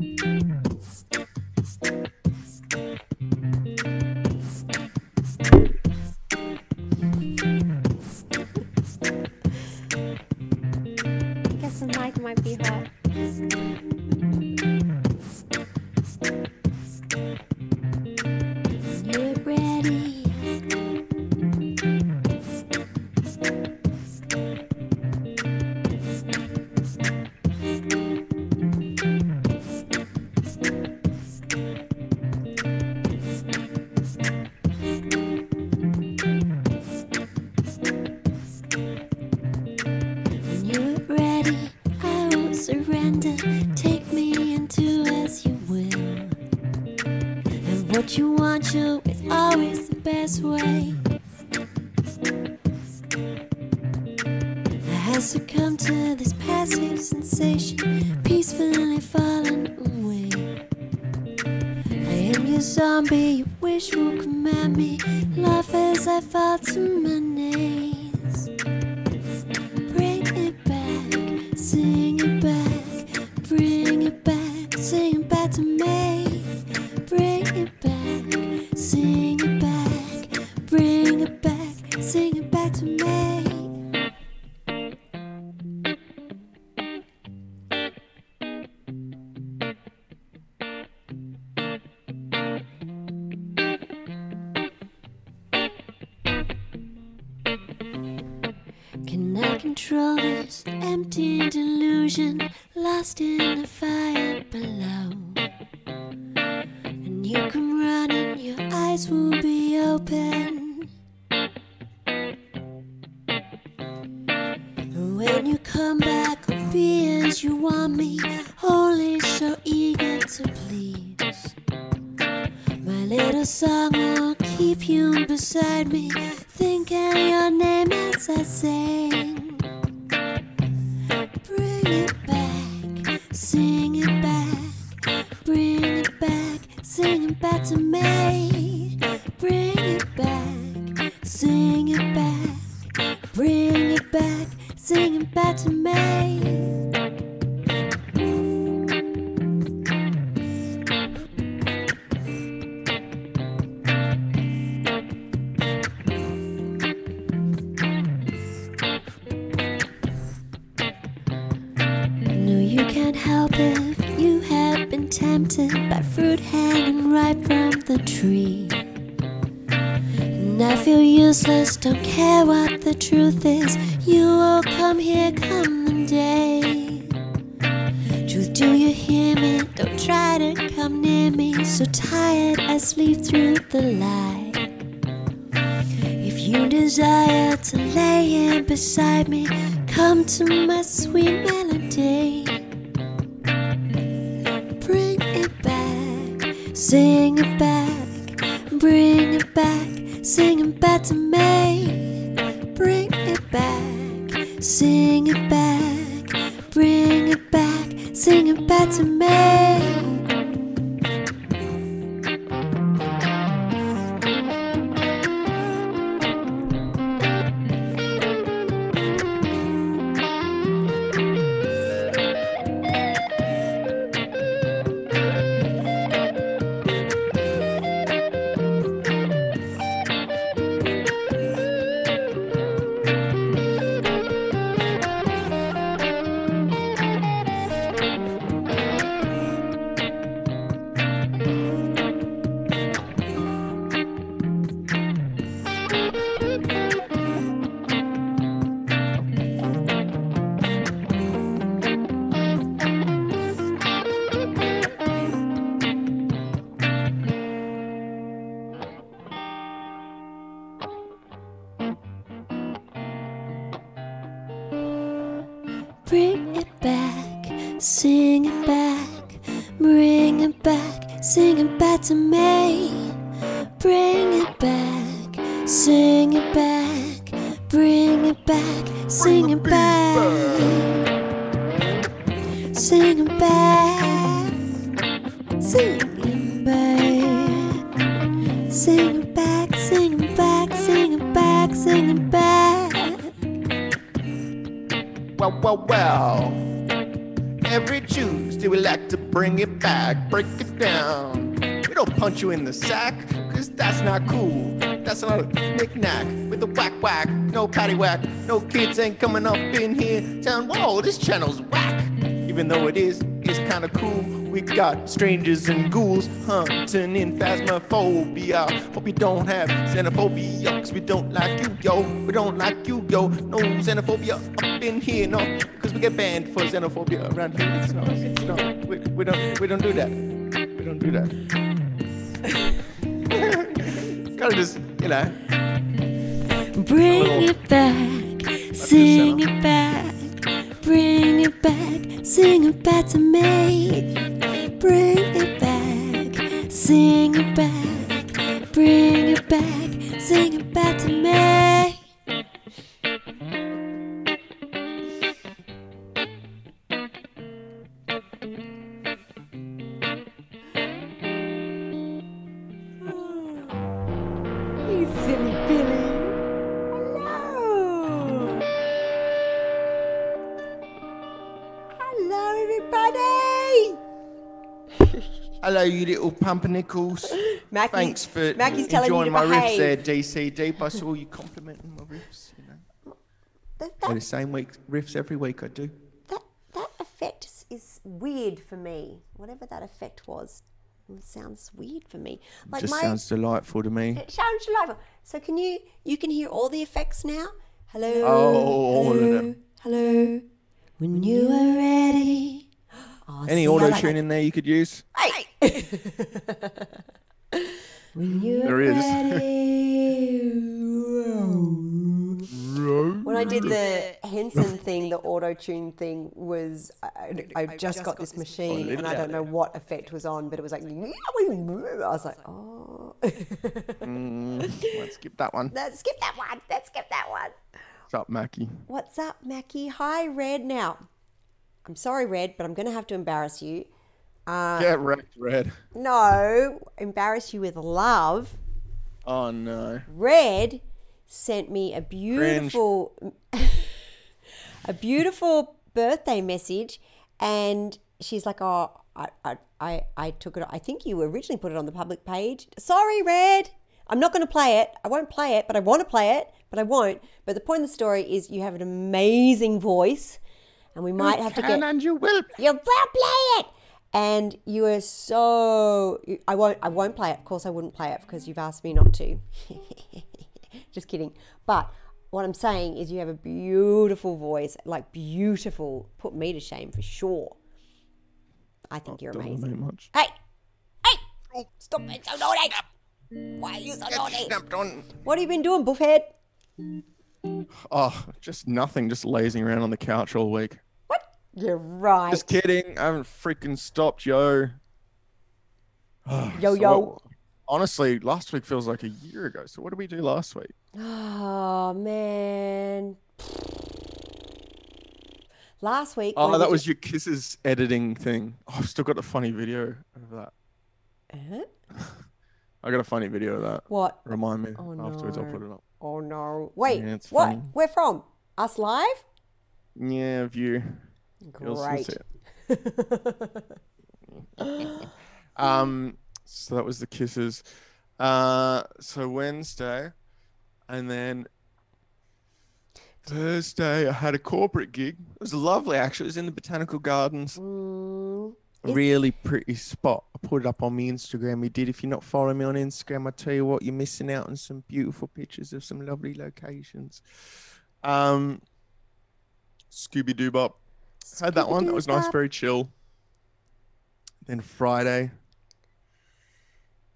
I guess the mic might be hot. you come running, your eyes will be open. When you come back, I'll be as you want me, only so eager to please. My little song will keep you beside me. Kids ain't coming up in here telling, whoa, this channel's whack. Even though it is, it's kinda cool. We got strangers and ghouls hunting in phasmophobia. Hope you don't have xenophobia, cause we don't like you, yo. We don't like you, yo. No xenophobia up in here, no. Cause we get banned for xenophobia around here. It's not, it's not. We, we don't we don't do that. We don't do that. Gotta just, you know. Bring it back, sing it back, bring it back, sing it back to me. Bring it back, sing it back, bring it back, sing it back to me. Hello, you little pumpernickels. Mackie, Thanks for Mackie's telling you enjoying to my riffs there, behave. DC Deep. I saw you complimenting my riffs. You know, That, they're the that, same week riffs every week. I do. that, that effect is, is weird for me. Whatever that effect was, it sounds weird for me. Like Just my sounds delightful to me. it sounds delightful. So can you you can hear all the effects now? Hello. Oh, all of hello, them. Hello. When you are ready. I'll Any see ya auto later. tune in there you could use? Hey. when you're There is. ready. when I did the Henson thing, the auto tune thing was I, I, I just got this machine oh, and I don't know what effect was on, but it was like I was like, oh, mm, Let's skip that one. let's skip that one. Let's skip that one. What's up, Mackie? What's up, Mackie? Hi, Red. Now, I'm sorry, Red, but I'm going to have to embarrass you. Uh, Get wrecked, Red. No, embarrass you with love. Oh no. Red sent me a beautiful, a beautiful birthday message, and she's like, "Oh, I, I, I, I took it. I think you originally put it on the public page. Sorry, Red. I'm not going to play it. I won't play it, but I want to play it, but I won't. But the point of the story is, you have an amazing voice, and we might have to Can get. and you will. You will play it. And you are so. I won't. I won't play it. Of course, I wouldn't play it because you've asked me not to. Just kidding. But what I'm saying is, you have a beautiful voice, like beautiful. Put me to shame for sure. I think you're Doesn't amazing. mean much. Hey, hey! Stop being so naughty. Why are you so naughty? Snapped on. What have you been doing, buffhead? Oh, just nothing. Just lazing around on the couch all week. What? You're right. Just kidding. I haven't freaking stopped, yo. Yo So yo. what- honestly, last week feels like a year ago. So what did we do last week? Oh man. Last week. Oh, that was did- your kisses editing thing. Oh, I've still got a funny video of that. Uh-huh. I got a funny video of that. What? Remind me Oh, afterwards. I'll put it up. Oh no. Wait. Yeah, it's what? funny. Where from? Us live? Yeah, view. Great. it. um, so that was the kisses. Uh, so Wednesday, and then Thursday I had a corporate gig. It was lovely, actually. It was in the Botanical Gardens. Mm, Is- really pretty spot. I put it up on my Instagram. We did. If you're not following me on Instagram, I tell you what, you're missing out on some beautiful pictures of some lovely locations. Um, Scooby Doo Bop. Had that one. That was nice, very chill. Then Friday.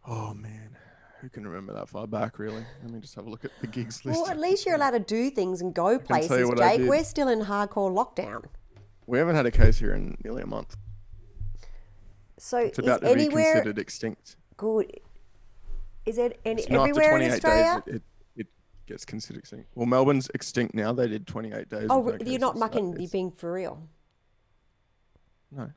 Oh man, who can remember that far back? Really? Let me just have a look at the gigs list. Well, at least you're allowed to do things and go places, Jake. We're still in hardcore lockdown. We haven't had a case here in nearly a month. So It's is about to be anywhere considered extinct. good? Is it any, So after everywhere in 28 Australia? days, it, it, it gets considered extinct. Well, Melbourne's extinct now. They did 28 days. oh, no you're not mucking. That You're being for real. No.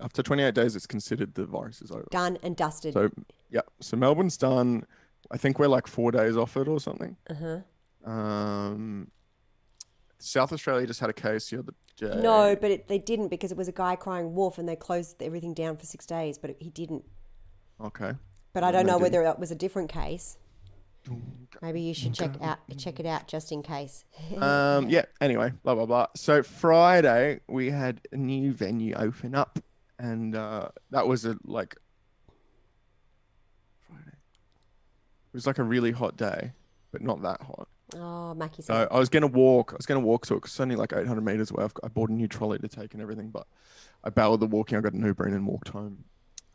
After 28 days, it's considered the virus is over. Done and dusted. So, yeah. So Melbourne's done. I think we're like four days off it or something. uh-huh. Um, South Australia just had a case the other day. No, but it, they didn't because it was a guy crying wolf, and they closed everything down for six days. But it, he didn't. Okay. But I don't know whether that was a different case. Maybe you should check out check it out just in case. Um. Yeah. Anyway, blah blah blah. So Friday we had a new venue open up, and uh, that was a like. Friday. It was like a really hot day, but not that hot. Oh, Mackie So I was gonna walk. I was gonna walk to it 'cause it's only like 800 meters away. I've got, I bought a new trolley to take and everything, but I bailed the walking. I got an Uber in and walked home.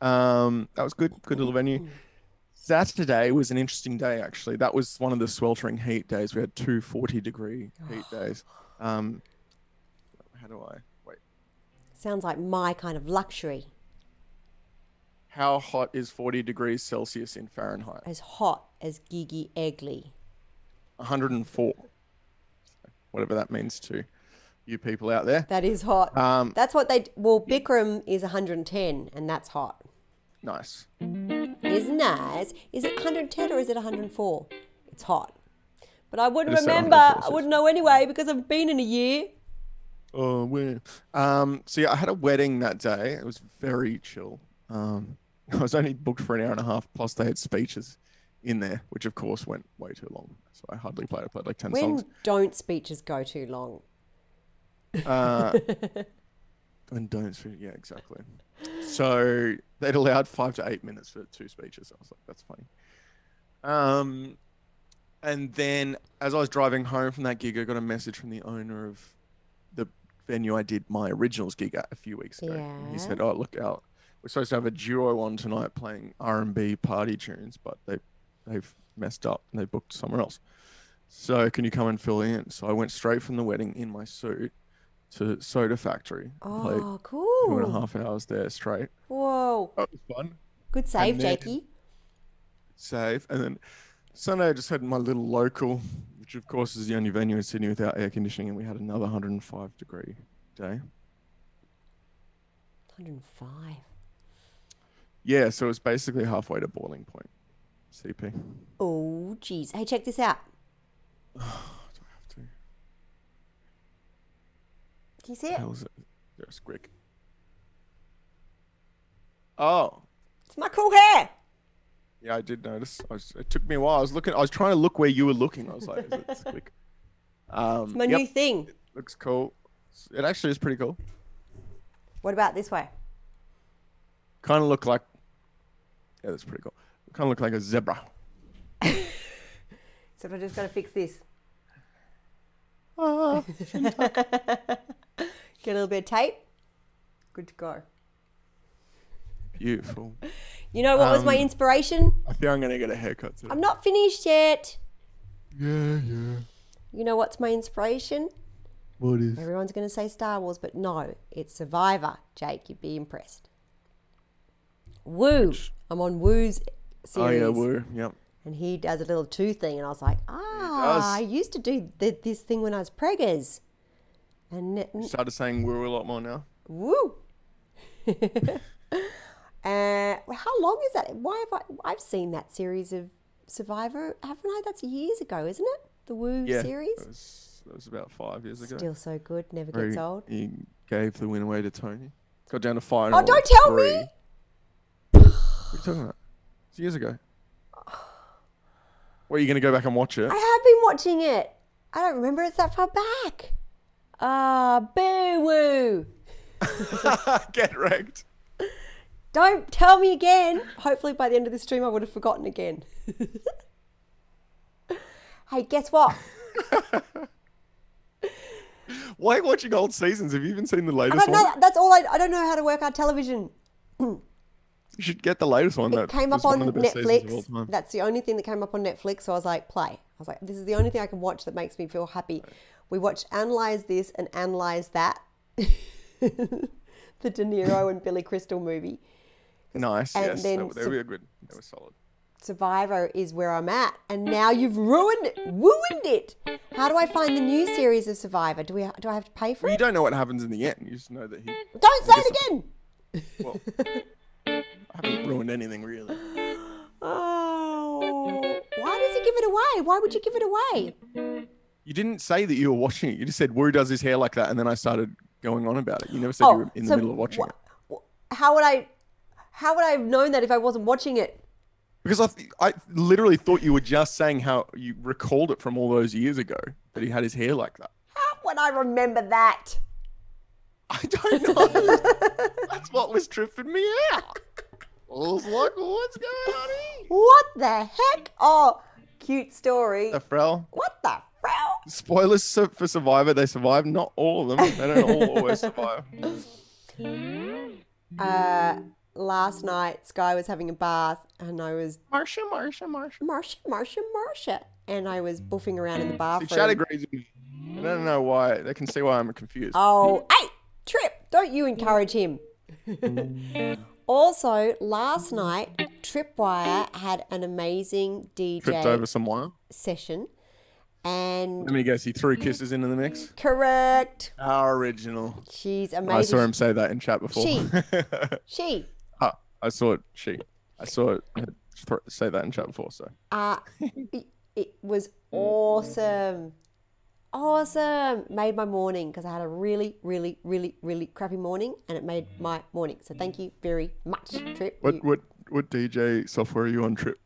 Um, that was good. Good little venue. Saturday was an interesting day actually. That was one of the sweltering heat days. We had two 40 degree heat days. Um, how do I wait? sounds like my kind of luxury. How hot is 40 degrees Celsius in Fahrenheit? As hot as Gigi Edgley. 104. Whatever that means to you people out there. That is hot. Um, that's what they. Well, Bikram is 110, and that's hot. nice. It's nice. Is it 110 or is it 104? It's hot. But I wouldn't remember. I wouldn't know anyway because I've been in a year. Oh, where? Um, so yeah, I had a wedding that day. It was very chill. Um, I was only booked for an hour and a half. Plus, they had speeches in there, which of course went way too long. So I hardly played. I played like ten When songs. When don't speeches go too long? Uh, and don't speak. Yeah, exactly. So they'd allowed five to eight minutes for two speeches. I was like, that's funny. Um, and then as I was driving home from that gig, I got a message from the owner of the venue I did my originals gig at a few weeks ago. And he said, "Oh, look out! We're supposed to have a duo on tonight playing R and B party tunes, but they they've messed up and they booked somewhere else. So can you come and fill in?" So I went straight from the wedding in my suit to Soda Factory. Oh, Oh, two and a cool. half hours there straight. Whoa. That was fun. Good save, then- Jakey. Save. And then Sunday, I just had my little local, which of course is the only venue in Sydney without air conditioning, and we had another 105 degree day. 105. Yeah, so it was basically halfway to boiling point. CP. Oh, jeez. Hey, check this out. Do I have to? Can you see it? Hell is it? There's Squick. Oh, It's my cool hair. yeah, I did notice. I was, it took me a while. I was looking. I was trying to look where you were looking. I was like, is it Squick? Um, My yep, new thing. looks cool. It actually is pretty cool. What about this way? Kind of look like. Yeah, that's pretty cool. Kind of look like a zebra. So I just got to fix this. Ah, Get a little bit of tape. Good to go. beautiful. You know what was my Um, inspiration? I think I'm gonna get a haircut today. I'm not finished yet. Yeah, yeah. You know what's my inspiration? What is? Everyone's going to say Star Wars, but no, it's Survivor. Jake, you'd be impressed. Woo. I'm on Woo's series. Oh yeah, woo. Yep. And he does a little two thing, and I was like, ah, I used to do th- this thing when I was preggers. And n- Started saying woo a lot more now. woo. uh, how long is that? Why have I? I've seen that series of Survivor, haven't I? That's years ago, isn't it? The Woo Yeah. series. That was, that was about five years ago. Still so good, never where gets he, old. he gave the win away to Tony. Got down to five. Oh, don't tell me! What are you talking about? It's years ago. What, are you going to go back and watch it? I have been watching it. I don't remember it's that far back. Ah, boo woo. Get wrecked. Don't tell me again. Hopefully, by the end of the stream, I would have forgotten again. hey, guess what? Why are you watching old seasons? Have you even seen the I latest don't one? know. That's all I. I don't know how to work out television. You should get the latest one. It that came up on of the best seasons of all Netflix. That's the only thing that came up on Netflix. So I was like, play. I was like, this is the only thing I can watch that makes me feel happy. We watched Analyze This and Analyze That. the De Niro and Billy Crystal movie. Nice. and yes, then were- they were good. They were solid. Survivor is where I'm at, and now you've ruined it, ruined it. How do I find the new series of Survivor? Do we? Do I have to pay for it? You don't know what happens in the end. You just know that he. Don't say it again. Well, I haven't ruined anything really. Oh, why does he give it away? Why would you give it away? You didn't say that you were watching it. You just said Woo does his hair like that, and then I started going on about it. You never said you oh, were in the Oh, middle of watching wha- it How would I? How would I have known that if I wasn't watching it? because I, th- I literally thought you were just saying how you recalled it from all those years ago that he had his hair like that. How would I remember that? I don't know. That's what was tripping me out. I was what's going on here? What the heck? Oh, cute story. The Frel. What the hell? Spoilers for Survivor. They survive. Not all of them. They don't all always survive. Uh, last night, Sky was having a bath, and I was Marsha, Marsha, Marsha. Marsha, Marsha, Marsha, and I was buffing around in the See, bathroom. Chad agrees with me. I don't know why. They can see why I'm confused. Oh, hey, Trip, don't you encourage him. also, last night, Tripwire had an amazing Tripped DJ over some wire. session. And Let me guess. He threw kisses into the mix. correct, Our original. she's amazing. I saw him say that in chat before. She. She, Ah, I saw it. She. I saw it th- say that in chat before. So uh, it, it was awesome. Awesome. Made my morning because I had a really, really, really, really crappy morning and it made my morning. So thank you very much, Trip. You- what what what DJ software are you on? Trip.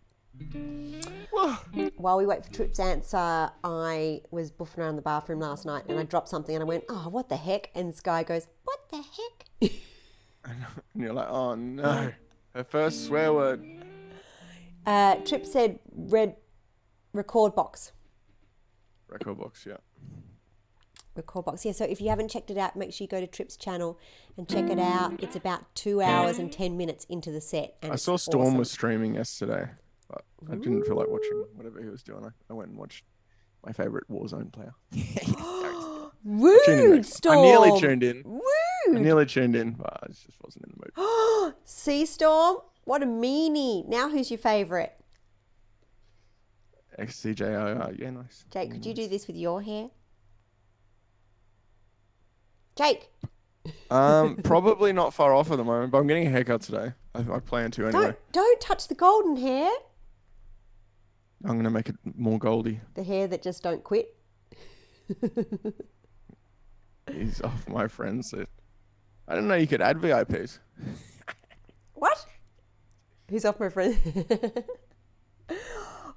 While we wait for Trip's answer, I was buffing around the bathroom last night and I dropped something and I went, oh, what the heck? And Sky goes, what the heck? and you're like, oh no, her first swear word. Uh, Trip said red Rekordbox. Record box. Yeah. Rekordbox. Yeah, so if you haven't checked it out, make sure you go to Trip's channel and check it out. It's about two hours and 10 minutes into the set. And I saw Storm awesome. was streaming yesterday, but I didn't feel like watching whatever he was doing. I, I went and watched my favorite Warzone player. Tuned in Rude. Storm. I nearly tuned in. I nearly tuned in, but I just wasn't in the mood. See, Storm? What a meanie. Now, who's your favourite? XCJIR, yeah, nice. Jake, could you do this with your hair? Jake, Um, probably not far off at the moment, but I'm getting a haircut today. I, I plan to anyway. don't don't touch the golden hair. I'm gonna make it more goldy. The hair that just don't quit. He's off my friends. That I didn't know you could add VIPs. What? He's off my friend?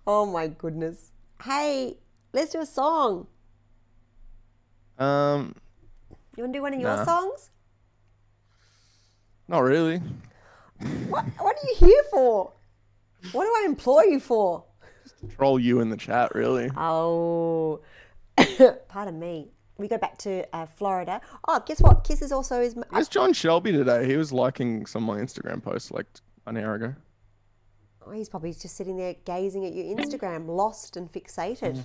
oh my goodness. Hey, let's do a song. Um, You want to do one of your Nah. songs? not really. What, what are you here for? What do I employ you for? Just troll you in the chat, really. Oh, pardon me. We go back to uh, Florida. Oh, guess what? Kiss is also his. Where's John Shelby today? He was liking some of my Instagram posts like an hour ago. Oh, he's probably just sitting there gazing at your Instagram, lost and fixated.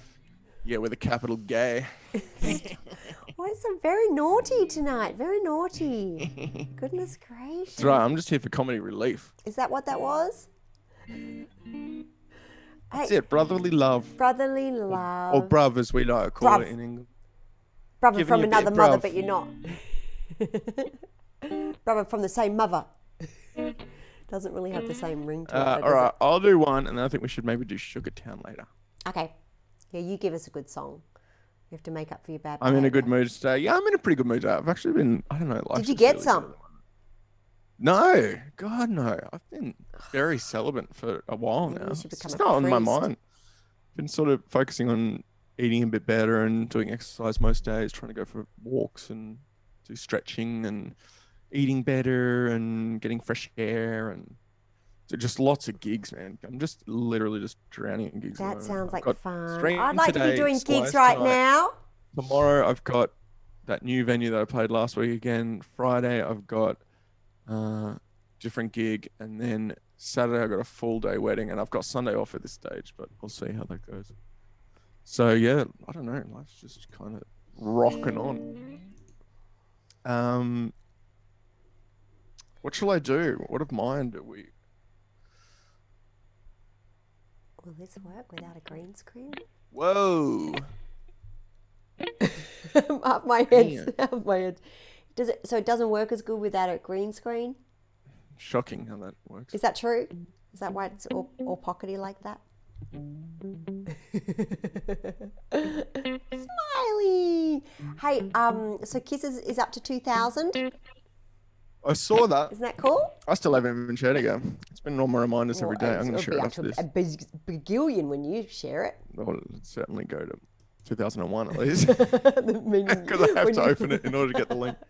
Yeah, with a capital gay. Why is so very naughty tonight? Very naughty. Goodness gracious. That's right. I'm just here for comedy relief. Is that what that was? That's it. Brotherly love. brotherly love. Or bruv, as we like to call Bruv. it in England. Brother giving from you a bit another mother, bruv. but you're not. Brother from the same mother. Doesn't really have the same ring to it. Uh, though, all does I'll do one, and then I think we should maybe do Sugar Town later. Okay. Yeah, you give us a good song. You have to make up for your bad. I'm in a good mood today. Yeah, I'm in a pretty good mood today. I've actually been, I don't know. Did you get really some? No, God, no. I've been very celibate for a while Maybe now. It's not on my mind. Been sort of focusing on eating a bit better and doing exercise most days, trying to go for walks and do stretching and eating better and getting fresh air and just lots of gigs, man. I'm just literally just drowning in gigs. That sounds like fun. I'd like to be doing gigs right tonight. now. Tomorrow I've got that new venue that I played last week again. Friday I've got uh different gig and then Saturday I've got a full day wedding and I've got Sunday off at this stage, but we'll see how that goes. So yeah, I don't know, life's just kind of rocking on. Um what shall I do? What of mine do we Will this work without a green screen? Whoa. up my head. Up my head. Does it? So it doesn't work as good without a green screen. Shocking how that works. Is that true? Is that why it's all, all pockety like that? Smiley. Hey, um, so Kisses is up to 2,000. I saw that. Isn't that cool? I still haven't even shared it again. It's been on my reminders every day. I'm going to share it after this. a bagillion when you share it. I'll certainly go to 2001 at least. Because I have to open it in order to get the link.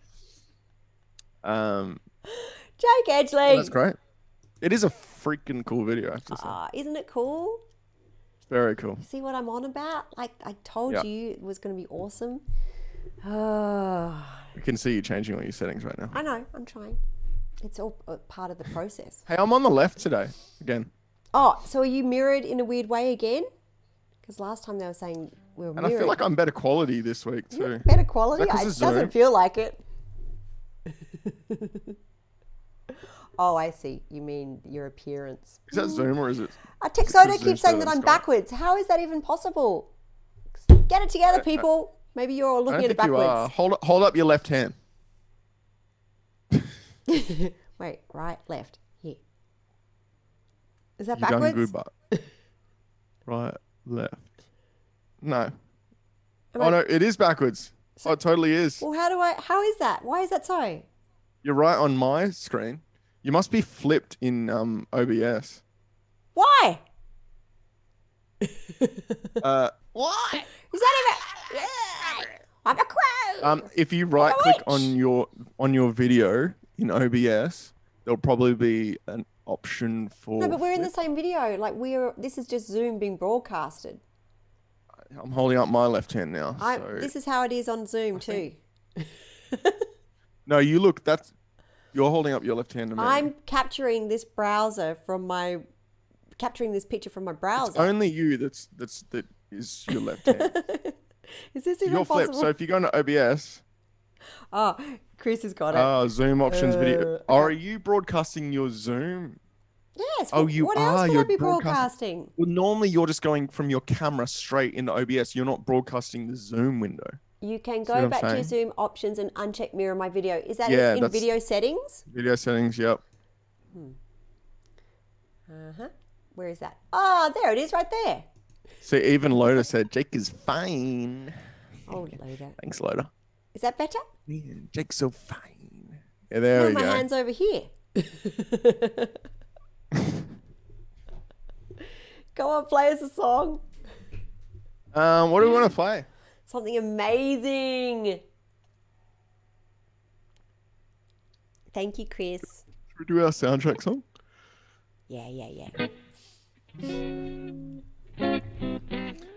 Um, Jake Edgley. that's great. It is a freaking cool video, I have to say. Ah, isn't it cool? It's very cool. See what I'm on about? Like I told Yeah. you it was going to be awesome. Oh, I can see you changing all your settings right now. I know. I'm trying. It's all uh, part of the process. Hey, I'm on the left today again. Oh, so are you mirrored in a weird way again? Because last time they were saying we were And I feel like I'm better quality this week too. better quality. Is that 'cause It of doesn't Zoom? feel like it. oh, I see. You mean your appearance. Is that Zoom or is it? Uh, Texoda Zoom keeps saying better that than I'm Skype. backwards. How is that even possible? Get it together, people. Maybe you're all looking at it think you are. backwards. Hold, hold up your left hand. Wait, right, left, here. Is that backwards? right, left. No. Am oh I- no, it is backwards. oh, it totally is. Well, how do I? How is that? Why is that so? You're right on my screen. You must be flipped in um, OBS. Why? Uh, why? Is that even? I'm a crow. Um, if you right click on your on your video in OBS, there'll probably be an option for. no, but we're in the same video. Like we're. This is just Zoom being broadcasted. I'm holding up my left hand now. I. so- This is how it is on Zoom too. No, you look. That's you're holding up your left hand. I'm capturing this browser from my. Capturing this picture from my browser. only you. That's that's that is your left hand. is this even You're possible? So if you go into OBS, oh, Chris has got it. uh, Zoom options video. Uh, Are you broadcasting your Zoom? yes. oh, you What are, else would I you're be broadcasting- broadcasting? Well, normally you're just going from your camera straight into OBS. You're not broadcasting the Zoom window. You can what go I'm back to your? Zoom options and uncheck mirror my video. Is that Yeah, in that's- video settings? Video settings. Yep. Uh huh. Where is that? Oh, there it is, right there. See, even Loda said Jake is fine. Oh, Loda. Thanks, Loda. Is that better? Man, Jake's so fine. Yeah, there No, we my go. hand's over here. go on, play us a song. Um, what do we want to play? Something amazing. Thank you, Chris. Should we do our soundtrack song? Yeah, yeah, yeah. I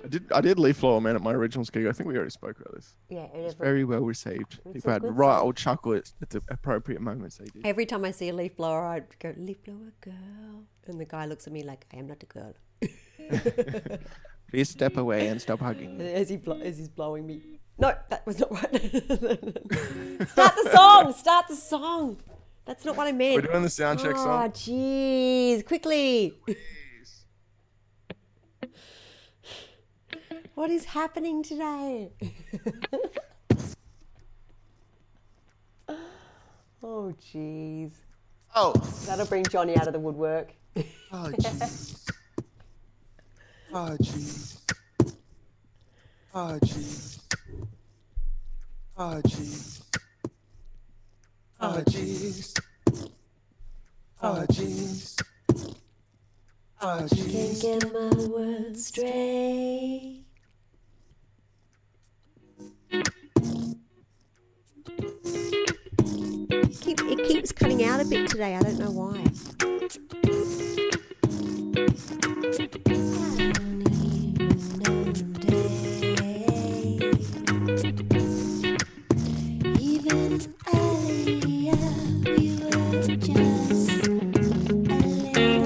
did. I did leaf blower man at my original gig. I think we already spoke about this. Yeah, It's every, very well received. It's People had right song. old chuckle at, at the appropriate moments they did. every time I see a leaf blower, I go, leaf blower girl. And the guy looks at me like, I am not a girl. Please step away and stop hugging. me. As, he blo- as he's blowing me. No, that was not right. Start the song. Start the song. That's not what I meant. We're doing the sound check Oh, song. Oh, jeez. Quickly. What is happening today? oh, jeez. Oh, That'll bring Johnny out of the woodwork. oh, jeez. Oh, jeez. Oh, jeez. Oh, jeez. Oh, jeez. Oh, jeez. Oh, jeez. Can't get my words straight. Keep, it keeps cutting out a bit today. I don't know why. Even earlier, we were just a little late.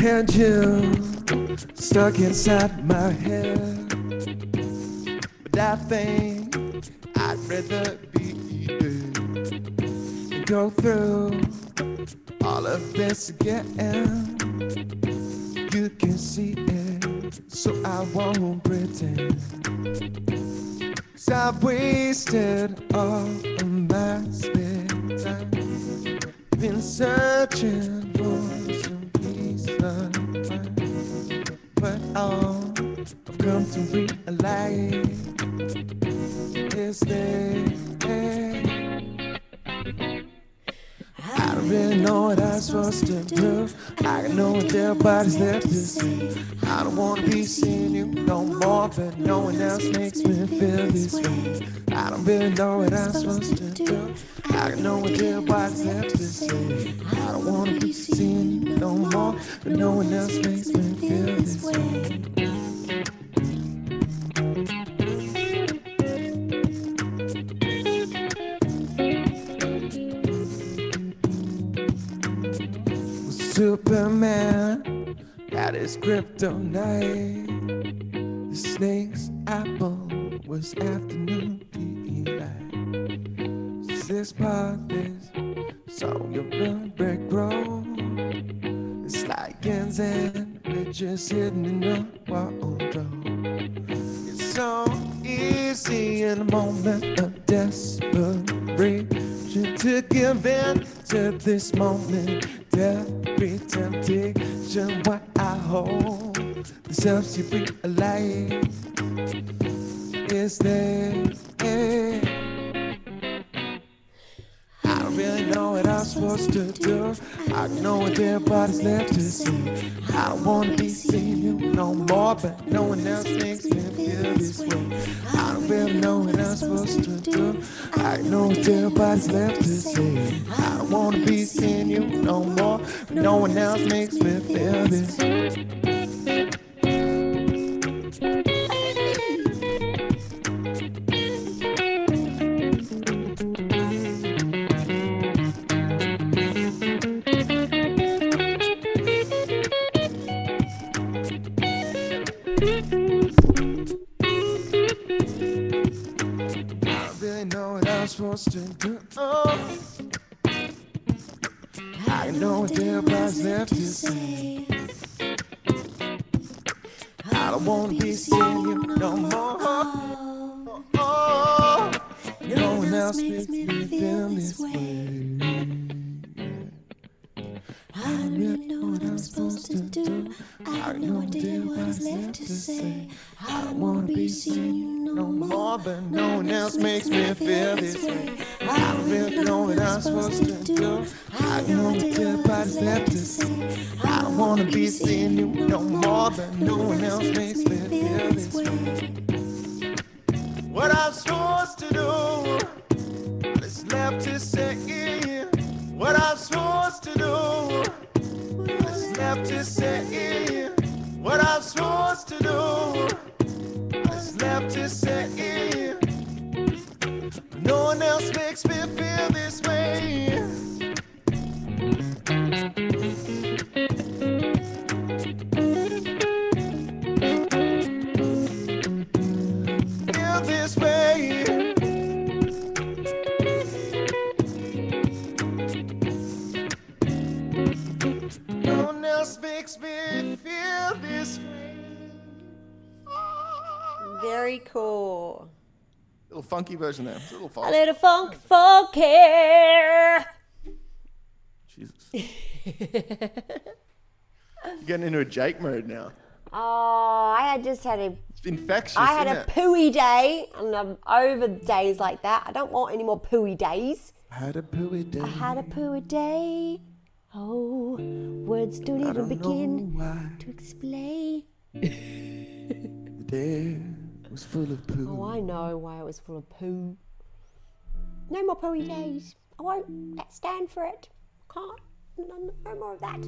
had you stuck inside my head. But I think I'd rather be dead go through all of this again. You can see it, so I won't pretend. Cause I've wasted all of I spend time. Been searching really know what I'm supposed to do. I know what everybody's left to say. I don't wanna be seeing you no more, but no one else makes me feel this way. I don't really know what I'm supposed to do. I know what everybody's left to say. I don't wanna be seeing you no more, but no one else makes me feel this way. Superman his kryptonite. The snake's apple was afternoon delight. Six parties, so your brick road. It's like ends and just sitting in the wardrobe. It's so easy in a moment of desperation to give in to this moment. Every temptation, what I hold, the you realize is there. I don't really know what I'm supposed to do. I know what everybody's left to say. I wanna be seeing you no more, but no one else makes me feel this way. I don't really know what I'm supposed to do. I know what everybody's left to say. I wanna be seeing you no more, but no one else makes me feel this way. Funky version there. It's a little A false. little funk, funky. Jesus. You're getting into a Jake mode now. Oh, I had just had a It's infectious. I had a it? pooey day, and I'm over days like that. I don't want any more pooey days. I had a pooey day. I had a pooey day. Oh, words don't I even don't begin to explain. the day was full of poo. Oh, I know why it was full of poo. No more pooey days. I won't let stand for it. Can't. No, no more of that.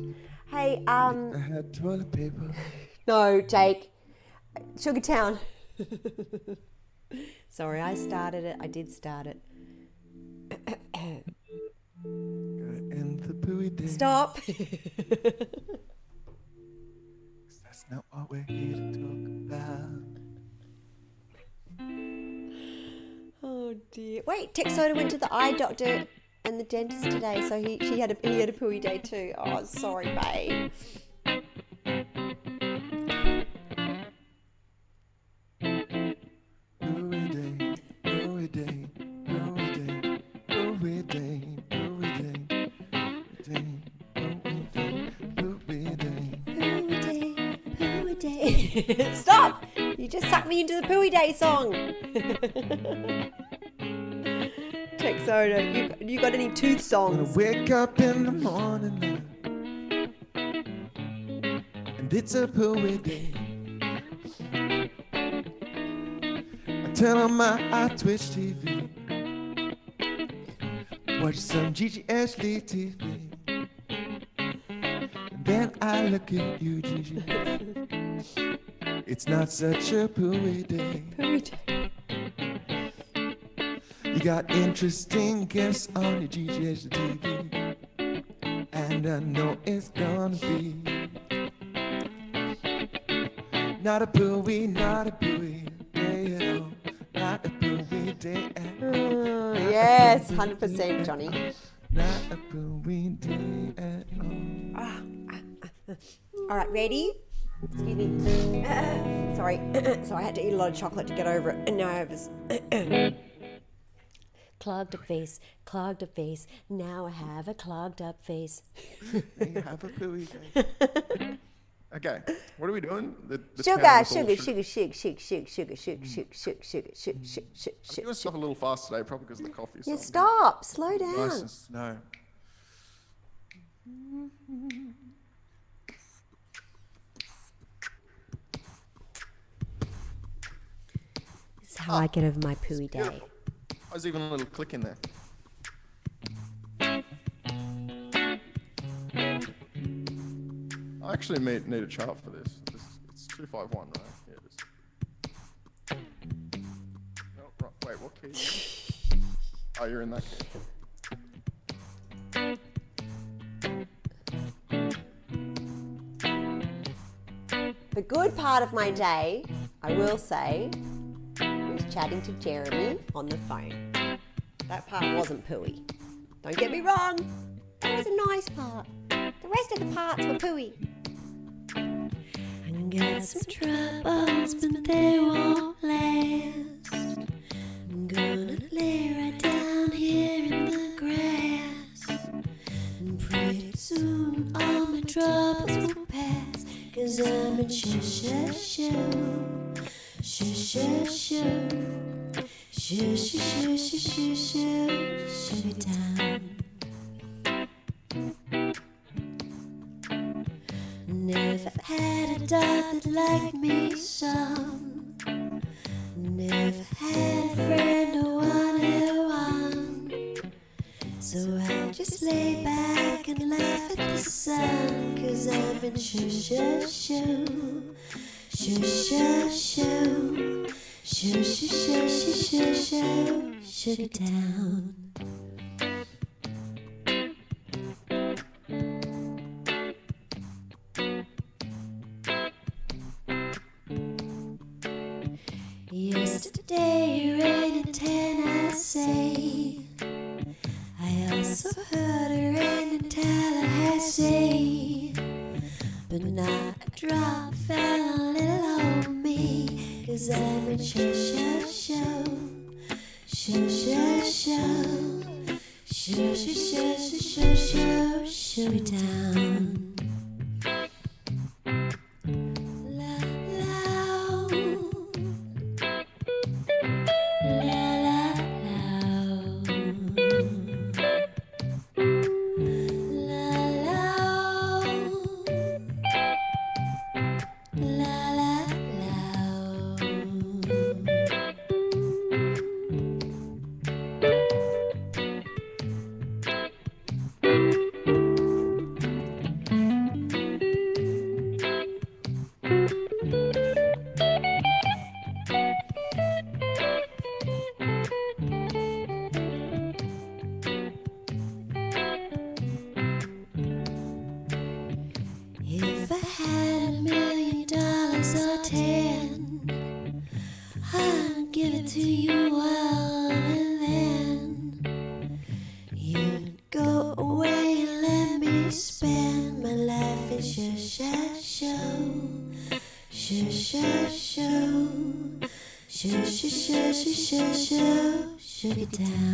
Hey, um, I had toilet paper. no, Jake. Sugartown. Sorry, I started it. I did start it. End the pooey day. Stop. That's not what we're here to talk about. Dear. Wait, Tech Soda went to the eye doctor and the dentist today, so he, she had a, he had a pooey day too. Oh, sorry, babe. Stop! You just sucked me into the Pooey Day song. Check soda. You, you got any tooth songs? wake up in the morning and it's a pooey day. I turn on my iTwitch TV, watch some Gigi Edgley TV, and then I look at you, Gigi. It's not such a pooey day. Pooey Day. Got interesting guests on your GGH TV. And I know it's gonna be not a pooey, not a pooey day at all. Not a pooey day at all. Mm, yes, 100% Johnny. Not a pooey day at all. All right, ready? Excuse me. Sorry. so I had to eat a lot of chocolate to get over it. And now I have this. Clogged up face, clogged up face. Now I have a clogged up face. They have a pooey day. Okay, what are we doing? The, the Sugar, sugar, sugar, sugar, sugar, sugar, sugar, sugar, sugar, sugar, sugar, sugar, sugar, sugar, I'm sugar. doing stuff a little fast today, probably because of the coffee. Yeah, stop. Slow Nice down. and snow. This is how I get over my pooey day. Beautiful. There's even a little click in there. I actually may need a chart for this. it's 251, right? Yeah, it is. No, right, wait, what key? you? Oh, you're in that key. The good part of my day, I will say, chatting to Jeremy on the phone. That part wasn't pooey. Don't get me wrong. That was a nice part. The rest of the parts were pooey. I got some troubles, but they won't last. I'm gonna lay right down here in the grass. And pretty soon all my troubles will pass. Cause I'm in shush shush show. Shush shush shush shush show. Shut it down. Never had a dog that liked me some. Never had a friend who wanted one. So I just lay back and laugh at the sun. Cause I'm in shush shush show. Shush shush Sugar Town. It down.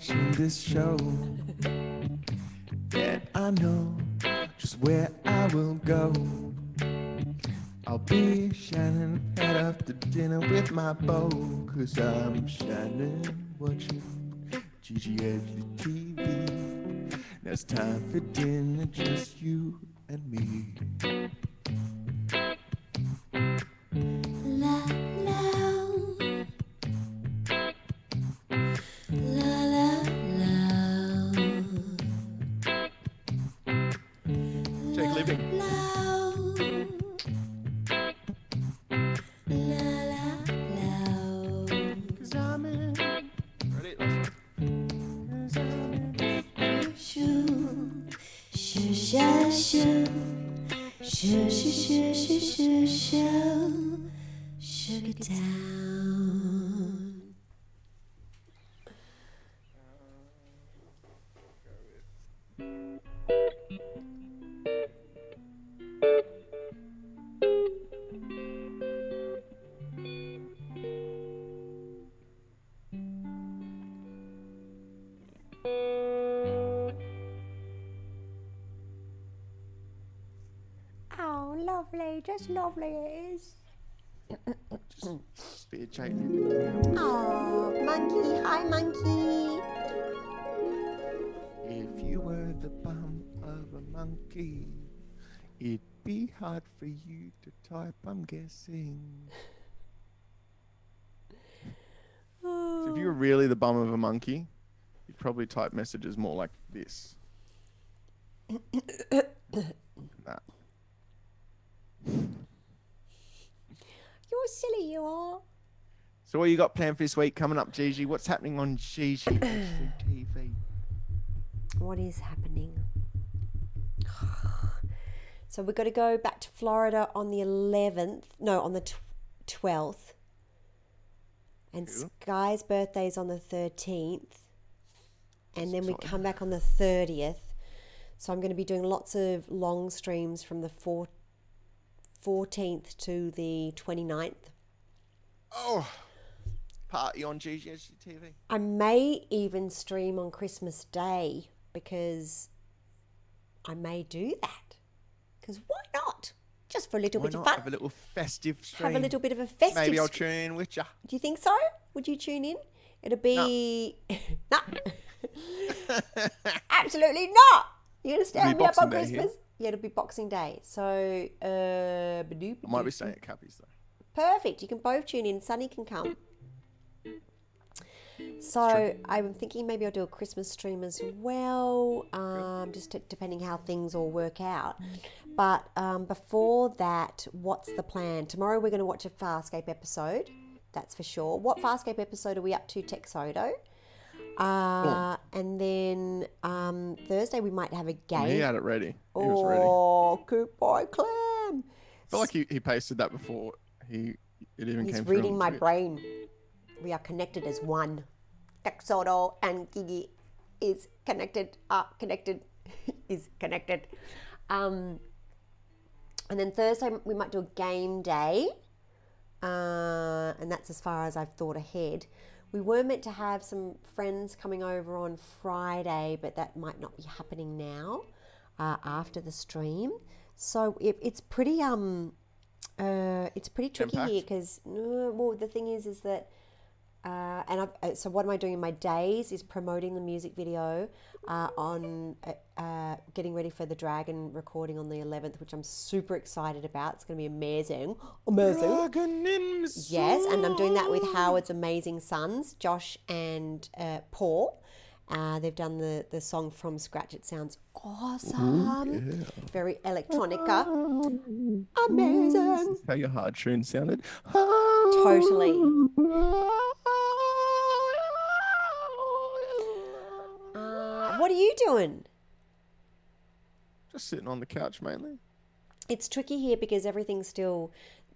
Watching this show, then I know just where I will go. I'll be Shannon, head up to dinner with my beau, cause I'm Shannon watching GGLG TV. Now it's time for dinner, just you and me. Lovely. Just lovely is. Just be a. Oh, monkey. Hi, monkey. If you were the bum of a monkey, it'd be hard for you to type, I'm guessing. So if you were really the bum of a monkey, you'd probably type messages more like this. That. You're So what you got planned for this week coming up, Gigi? What's happening on Gigi TV? What is happening? So we've got to go back to Florida on the 11th. No, on the tw- 12th. And Cool. Sky's birthday's on the 13th. And then we come back on the 30th. So I'm going to be doing lots of long streams from the four, 14th to the 29th. Oh, party on Gigi TV. I may even stream on Christmas Day because I may do that. Because why not? Just for a little Why bit of fun. have a little festive stream? Have a little bit of a festive. Maybe I'll tune in with ya. Do you think so? Would you tune in? It'll be no. Absolutely not. You gonna stand me up on Day here. Christmas? Yeah, it'll be Boxing Day. So uh, I might be staying at Cappy's though. Perfect. You can both tune in. Sunny can come. So I'm thinking maybe I'll do a Christmas stream as well, um, just depending how things all work out. But um, before that, what's the plan? Tomorrow we're going to watch a Farscape episode. That's for sure. What Farscape episode are we up to, Texodo? Uh, and then um, Thursday we might have a game. He had it ready. He was ready. oh, goodbye, Clam. I feel like he, he pasted that before he it even He's came reading my brain. We are connected as one. Texodo and Gigi is connected. Are connected. is connected. Um, and then Thursday we might do a game day, uh, and that's as far as I've thought ahead. We were meant to have some friends coming over on Friday, but that might not be happening now uh, after the stream. So it, it's pretty um, uh, it's pretty tricky here because well, the thing is, is that uh, and I've, uh, so what am I doing in my days is promoting the music video uh, on uh, uh, getting ready for the Dragon recording on the 11th, which I'm super excited about. It's going to be amazing, amazing. Yes, and I'm doing that with Howard's amazing sons, Josh and uh, Paul. Uh, they've done the, the song from scratch. It sounds awesome. Very electronica. Amazing. How your hard tune sounded. Totally. Uh, what are you doing? Just sitting on the couch mainly. It's tricky here because everything's still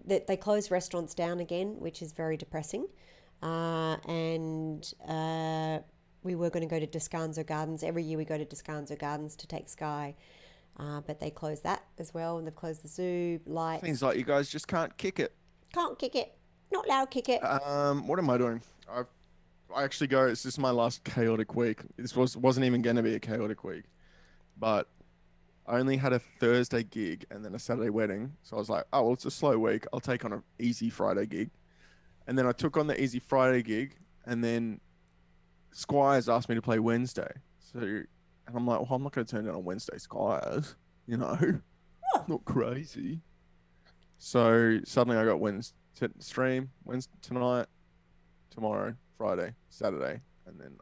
that they closed restaurants down again, which is very depressing. Uh, and uh, we were going to go to Descanso Gardens. Every year we go to Descanso Gardens to take Sky, uh, but they closed that as well, and they've closed the zoo lights. Seems like you guys just can't kick it. Can't kick it. Not loud kick it. Um, what am I doing? I've, I actually go. This is my last chaotic week. This was wasn't even going to be a chaotic week, but I only had a Thursday gig and then a Saturday wedding. So I was like, oh well, it's a slow week. I'll take on an easy Friday gig, and then I took on the easy Friday gig, and then Squires asked me to play Wednesday. So, and I'm like, well, I'm not going to turn down on Wednesday Squires. You know, not crazy. So suddenly I got Wednesday stream Wednesday tonight, tomorrow, Friday, Saturday, and then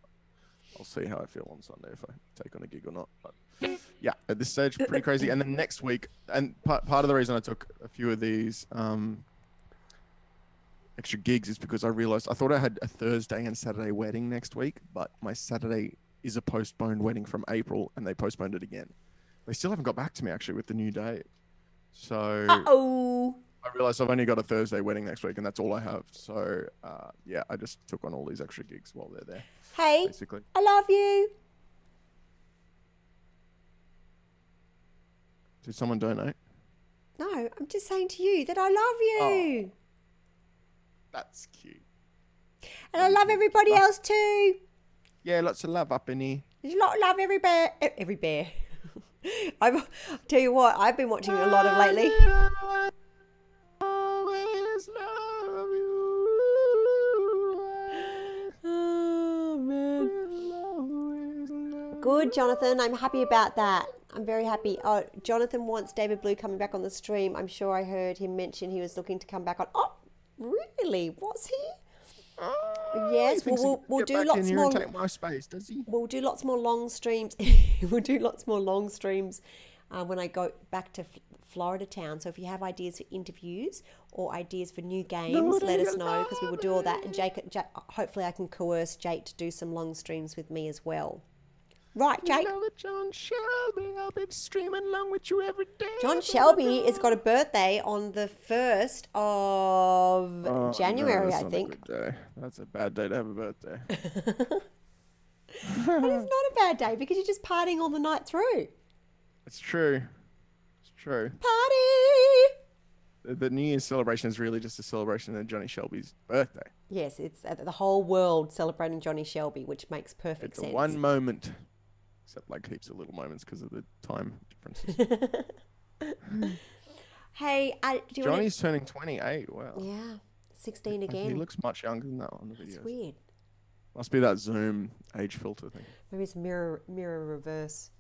I'll see how I feel on Sunday if I take on a gig or not. But yeah, at this stage, pretty crazy. And then next week, and part, part of the reason I took a few of these um, extra gigs is because I realized I thought I had a Thursday and Saturday wedding next week, but my Saturday is a postponed wedding from April, and they postponed it again. They still haven't got back to me actually with the new date. So oh. I realized I've only got a Thursday wedding next week, and that's all I have. So uh, yeah, I just took on all these extra gigs while they're there. Hey, Basically, I love you. did someone donate? No, I'm just saying to you that I love you. That's cute. And I love everybody else too. Yeah, lots of love up in here. There's a lot of love every bear. Every bear. I've, I'll tell you what, I've been watching a lot of lately. Always love you. Oh, man. Good, Jonathan. I'm happy about that. I'm very happy. Oh, Jonathan wants David Blue coming back on the stream. I'm sure I heard him mention he was looking to come back on. Oh, really? Was he? Oh, Yes, well, we'll- we'll do lots more- take my space, does he? We'll do lots more long streams. we'll do lots more long streams uh, when I go back to F- Florida town. So if you have ideas for interviews or ideas for new games, let us know because we will do all that. And Jake, Jake, hopefully, I can coerce Jake to do some long streams with me as well. Right, Jake. Love it, John Shelby. I'll be streaming along with you every day. John Shelby has got a birthday on the 1st of Oh, January, that's I not a think. good day. That's a bad day to have a birthday. But it's not a bad day because you're just partying all the night through. it's true. It's true. Party! The, the New Year's celebration is really just a celebration of Johnny Shelby's birthday. Yes, it's uh, the whole world celebrating Johnny Shelby, which makes perfect It's a sense. one moment, except like heaps of little moments because of the time differences. Hey, uh, do you want Johnny's turning 28. Wow. Yeah, 16 again. He looks much younger than that on the It's videos. weird. Must be that Zoom age filter thing. Maybe it's mirror mirror reverse.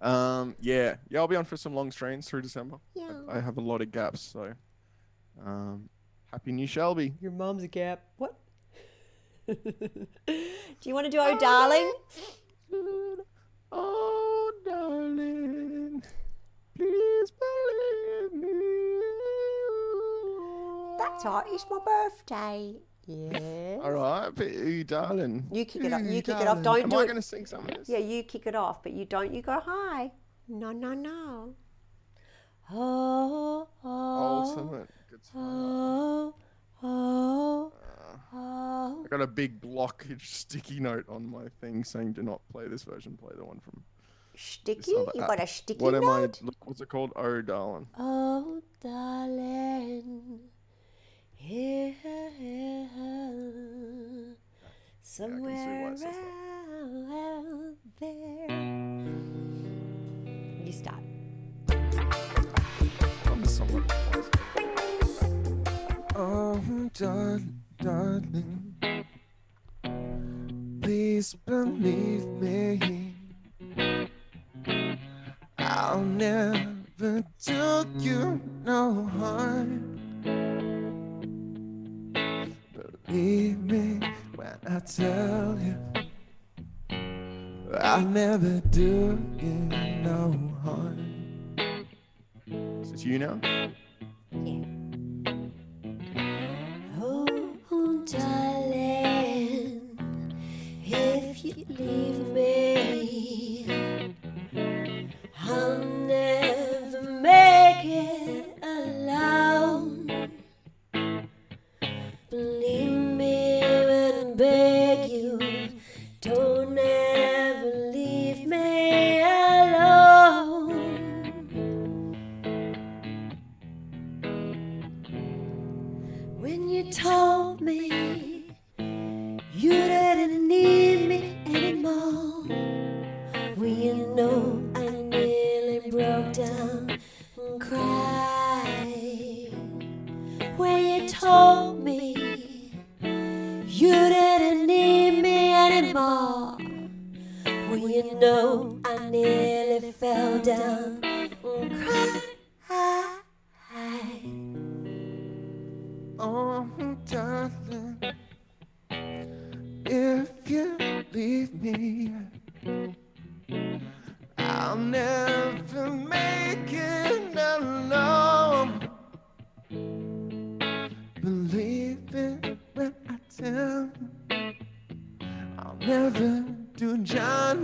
Um, yeah, yeah, I'll be on for some long streams through December. Yeah. I, I have a lot of gaps, so um, happy new Shelby. Your mom's a gap. What? do you want to do Oh Darling? Oh, darling, please believe me. That's right, it's my birthday. Yeah. All right, but you darling. You kick it off. Ooh, You kick it off. Don't Am do I it. going to sing some of this? Yeah, you kick it off, but you don't. You go high. No, no, no. Oh, Oh, oh, something. Good song. oh, oh, oh. I got a big blockage sticky note on my thing saying, "Do not play this version. Play the one from." Sticky? You app. got a sticky note. What am I? Look, what's it called? Oh, darling. Oh, darling, here, somewhere why it says out there. You start. I'm the Oh, darling, darling, please believe me. I'll never do you no harm. Believe me when I tell you, I'll never do you no harm. Is it you now?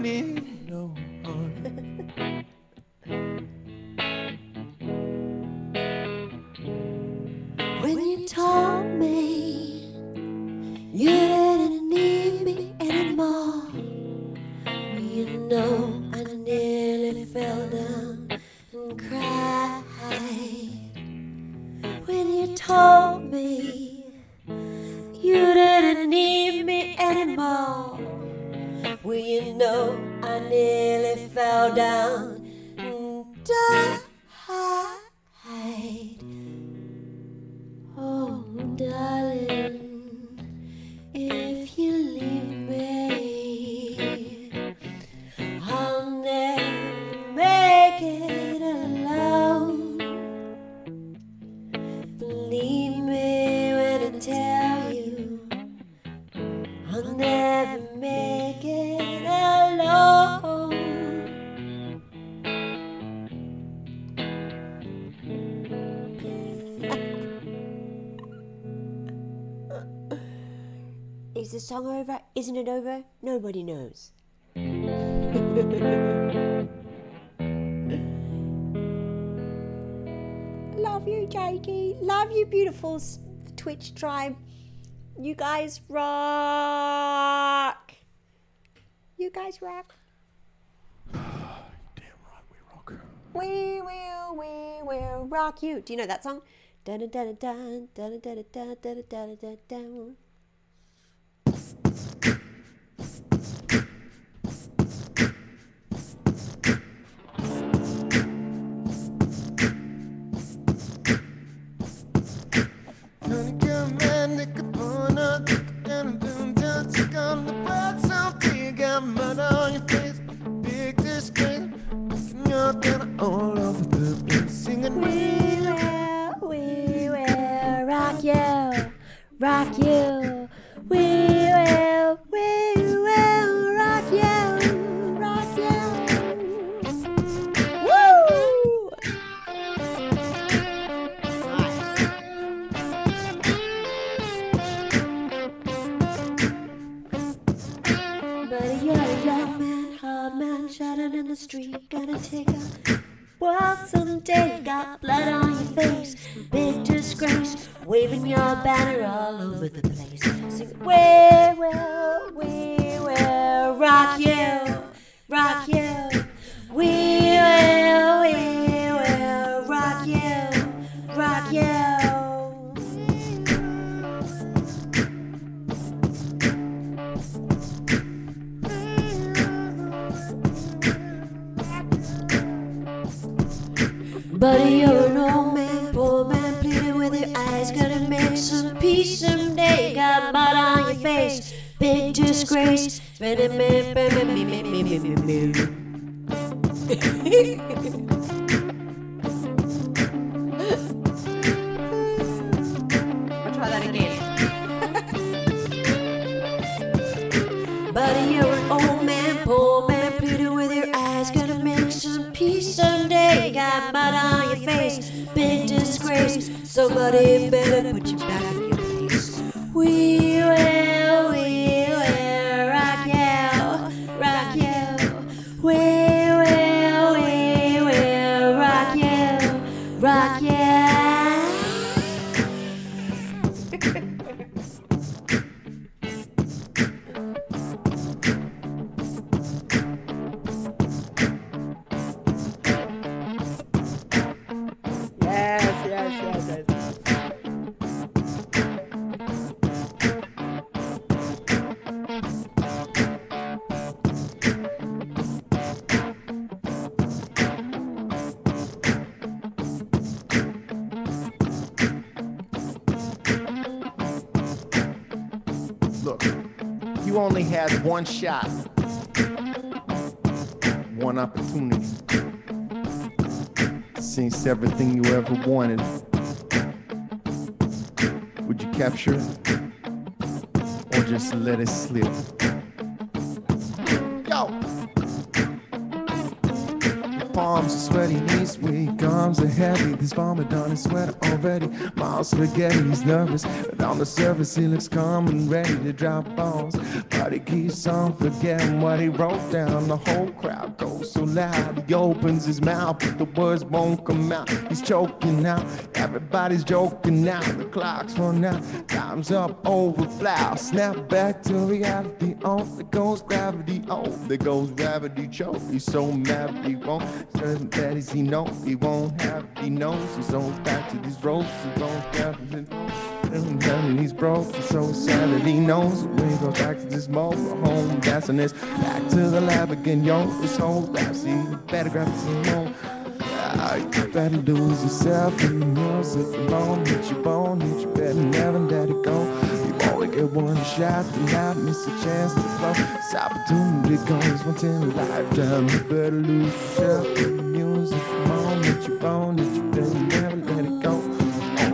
me no harm. song over? Isn't it over? Nobody knows. Love you, Jakey. Love you, beautiful Twitch tribe. You guys rock. You guys rock. Damn right we rock. We will, we will rock you. Do you know that song? Dun dun dun dun dun dun dun dun dun dun dun. place. Somebody better put you back in your place. We went. One shot, one opportunity. Since everything you ever wanted, would you capture or just let it slip? Yo! palms sweaty, knees weak, arms are heavy. This vomit on his sweater already. Miles spaghetti, he's nervous, but on the surface he looks calm and ready to drop balls. But he keeps on forgetting what he wrote down. The whole crowd goes so loud. He opens his mouth, but the words won't come out. He's choking out. Everybody's joking now. The clock's run out. Time's up, overflow. Snap back to reality. Oh, there goes gravity. Oh, there goes gravity. Choke. He's so mad he won't. Certain that is he know he won't it, He knows he's so back to these ropes. He won't have. And then he's broke. He's so sad that he knows he goes back to this mobile home. Dancing this back to the lab again. Yo, this whole rap scene. Better grab some more. Ah, you better lose yourself in the music. You won't hit your bone, hit you better never let it go. You only get one shot to not miss a chance to flow. This opportunity goes once in a lifetime. You better lose yourself your bone, hit you better never let it go.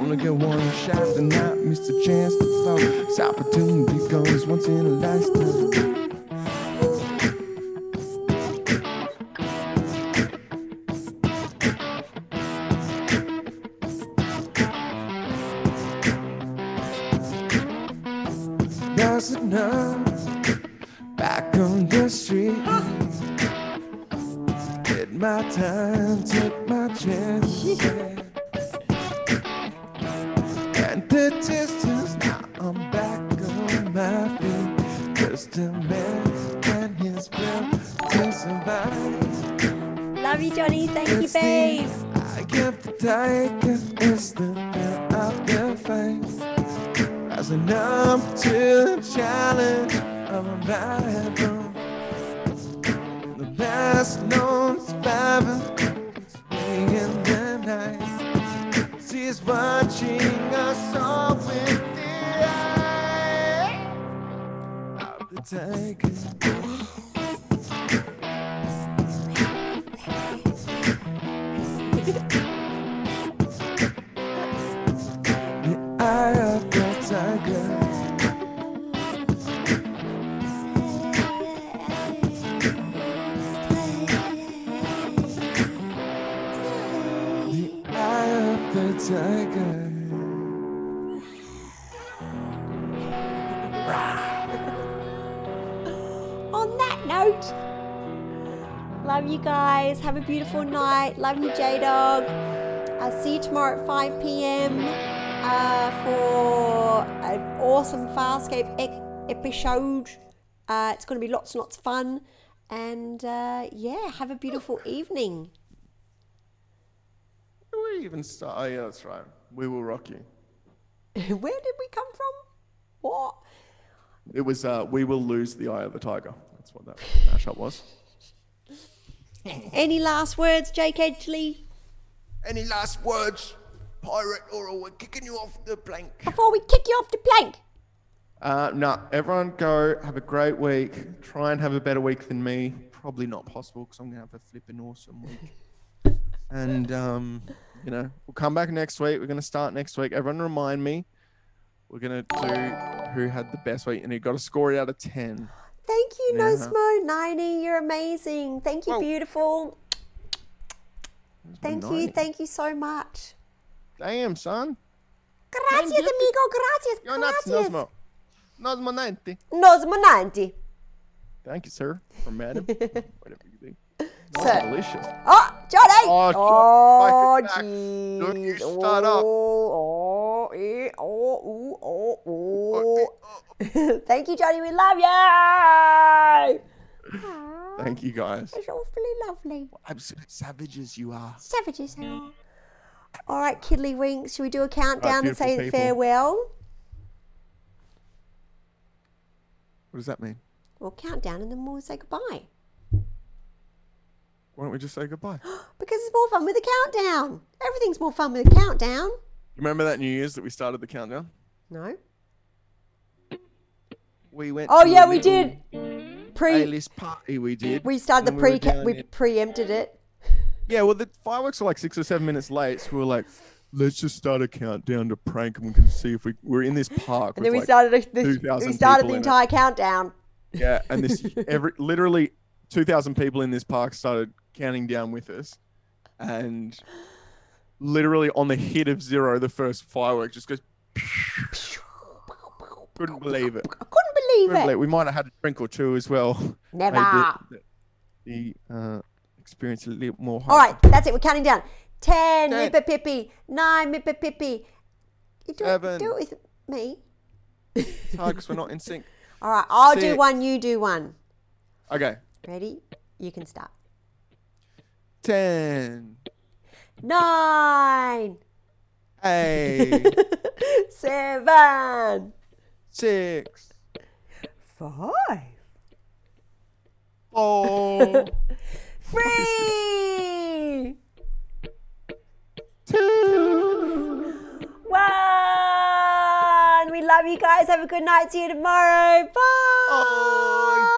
Only get one shot to not miss the chance to flow. This opportunity goes once in a lifetime. Tiger. On that note, love you guys. Have a beautiful night. Love you, J Dog. I'll see you tomorrow at 5 p.m. Uh, for an awesome Farscape ec- episode. Uh, it's going to be lots and lots of fun. And uh, yeah, have a beautiful evening. Where we even start? Oh, yeah, that's right. We will rock you. Where did we come from? What? It was uh, We Will Lose the Eye of the Tiger. That's what that mashup was. Any last words, Jake Edgley? Any last words, pirate, or we're kicking you off the plank? Before we kick you off the plank. Uh, no, everyone go have a great week. Try and have a better week than me. Probably not possible because I'm going to have a flipping awesome week. and, um, you know, we'll come back next week. We're going to start next week. Everyone remind me. We're going to do who had the best week and you got to score it out of 10. Thank you, Yeah. Nosmo. 90, you're amazing. Thank you, Whoa. beautiful. That's Thank you, thank you so much. Damn, son. Gracias, Thank you. amigo, gracias, You're nuts. Nosmo. Nosmo 90. Nosmo 90. Thank you, sir. Or madam. Whatever That's Sir. delicious. Oh, Johnny! Oh, shut Oh, the fuck jeez. Don't you shut up. Oh, eh, oh, ooh, oh, Oh, oh. Thank you, Johnny. We love you. Thank you, guys. It's awfully lovely. Absolute savages you are. Savages, are. All right, Kiddly Winks. Should we do a countdown and beautiful say people. farewell? What does that mean? We'll count down and then we'll say goodbye. Why don't we just say goodbye? Because it's more fun with a countdown. Everything's more fun with a countdown. You remember that New Year's that we started the countdown? No? we went. Oh to yeah, a we little did. Pre. A-list party. We did. We started the and pre. were down we there. preempted it. Yeah, well, the fireworks were like six or seven minutes late, so we were like, let's just start a countdown to prank, and we can see if we we're in this park. And then we like, started. a- The, 2,000 we started people the in it. entire countdown. Yeah, and this every literally two thousand people in this park started counting down with us, and literally on the hit of zero, the first firework just goes. Couldn't believe it. I couldn't believe Couldn't it. believe it. We might have had a drink or two as well. Never. the, the, the uh, experience a little more. All right, that's it. We're counting down. Ten, Ten. Mippa Pippi. Nine, Mippa Pippi. You do, it, Seven. do it with me. It's hard because we're not in sync. All right, I'll do one. You do one. Okay, Ready? You can start. Ten, Nine, eight, seven, six, five, four, three, two. one. We love you guys. Have a good night. See you tomorrow. Bye. Oh,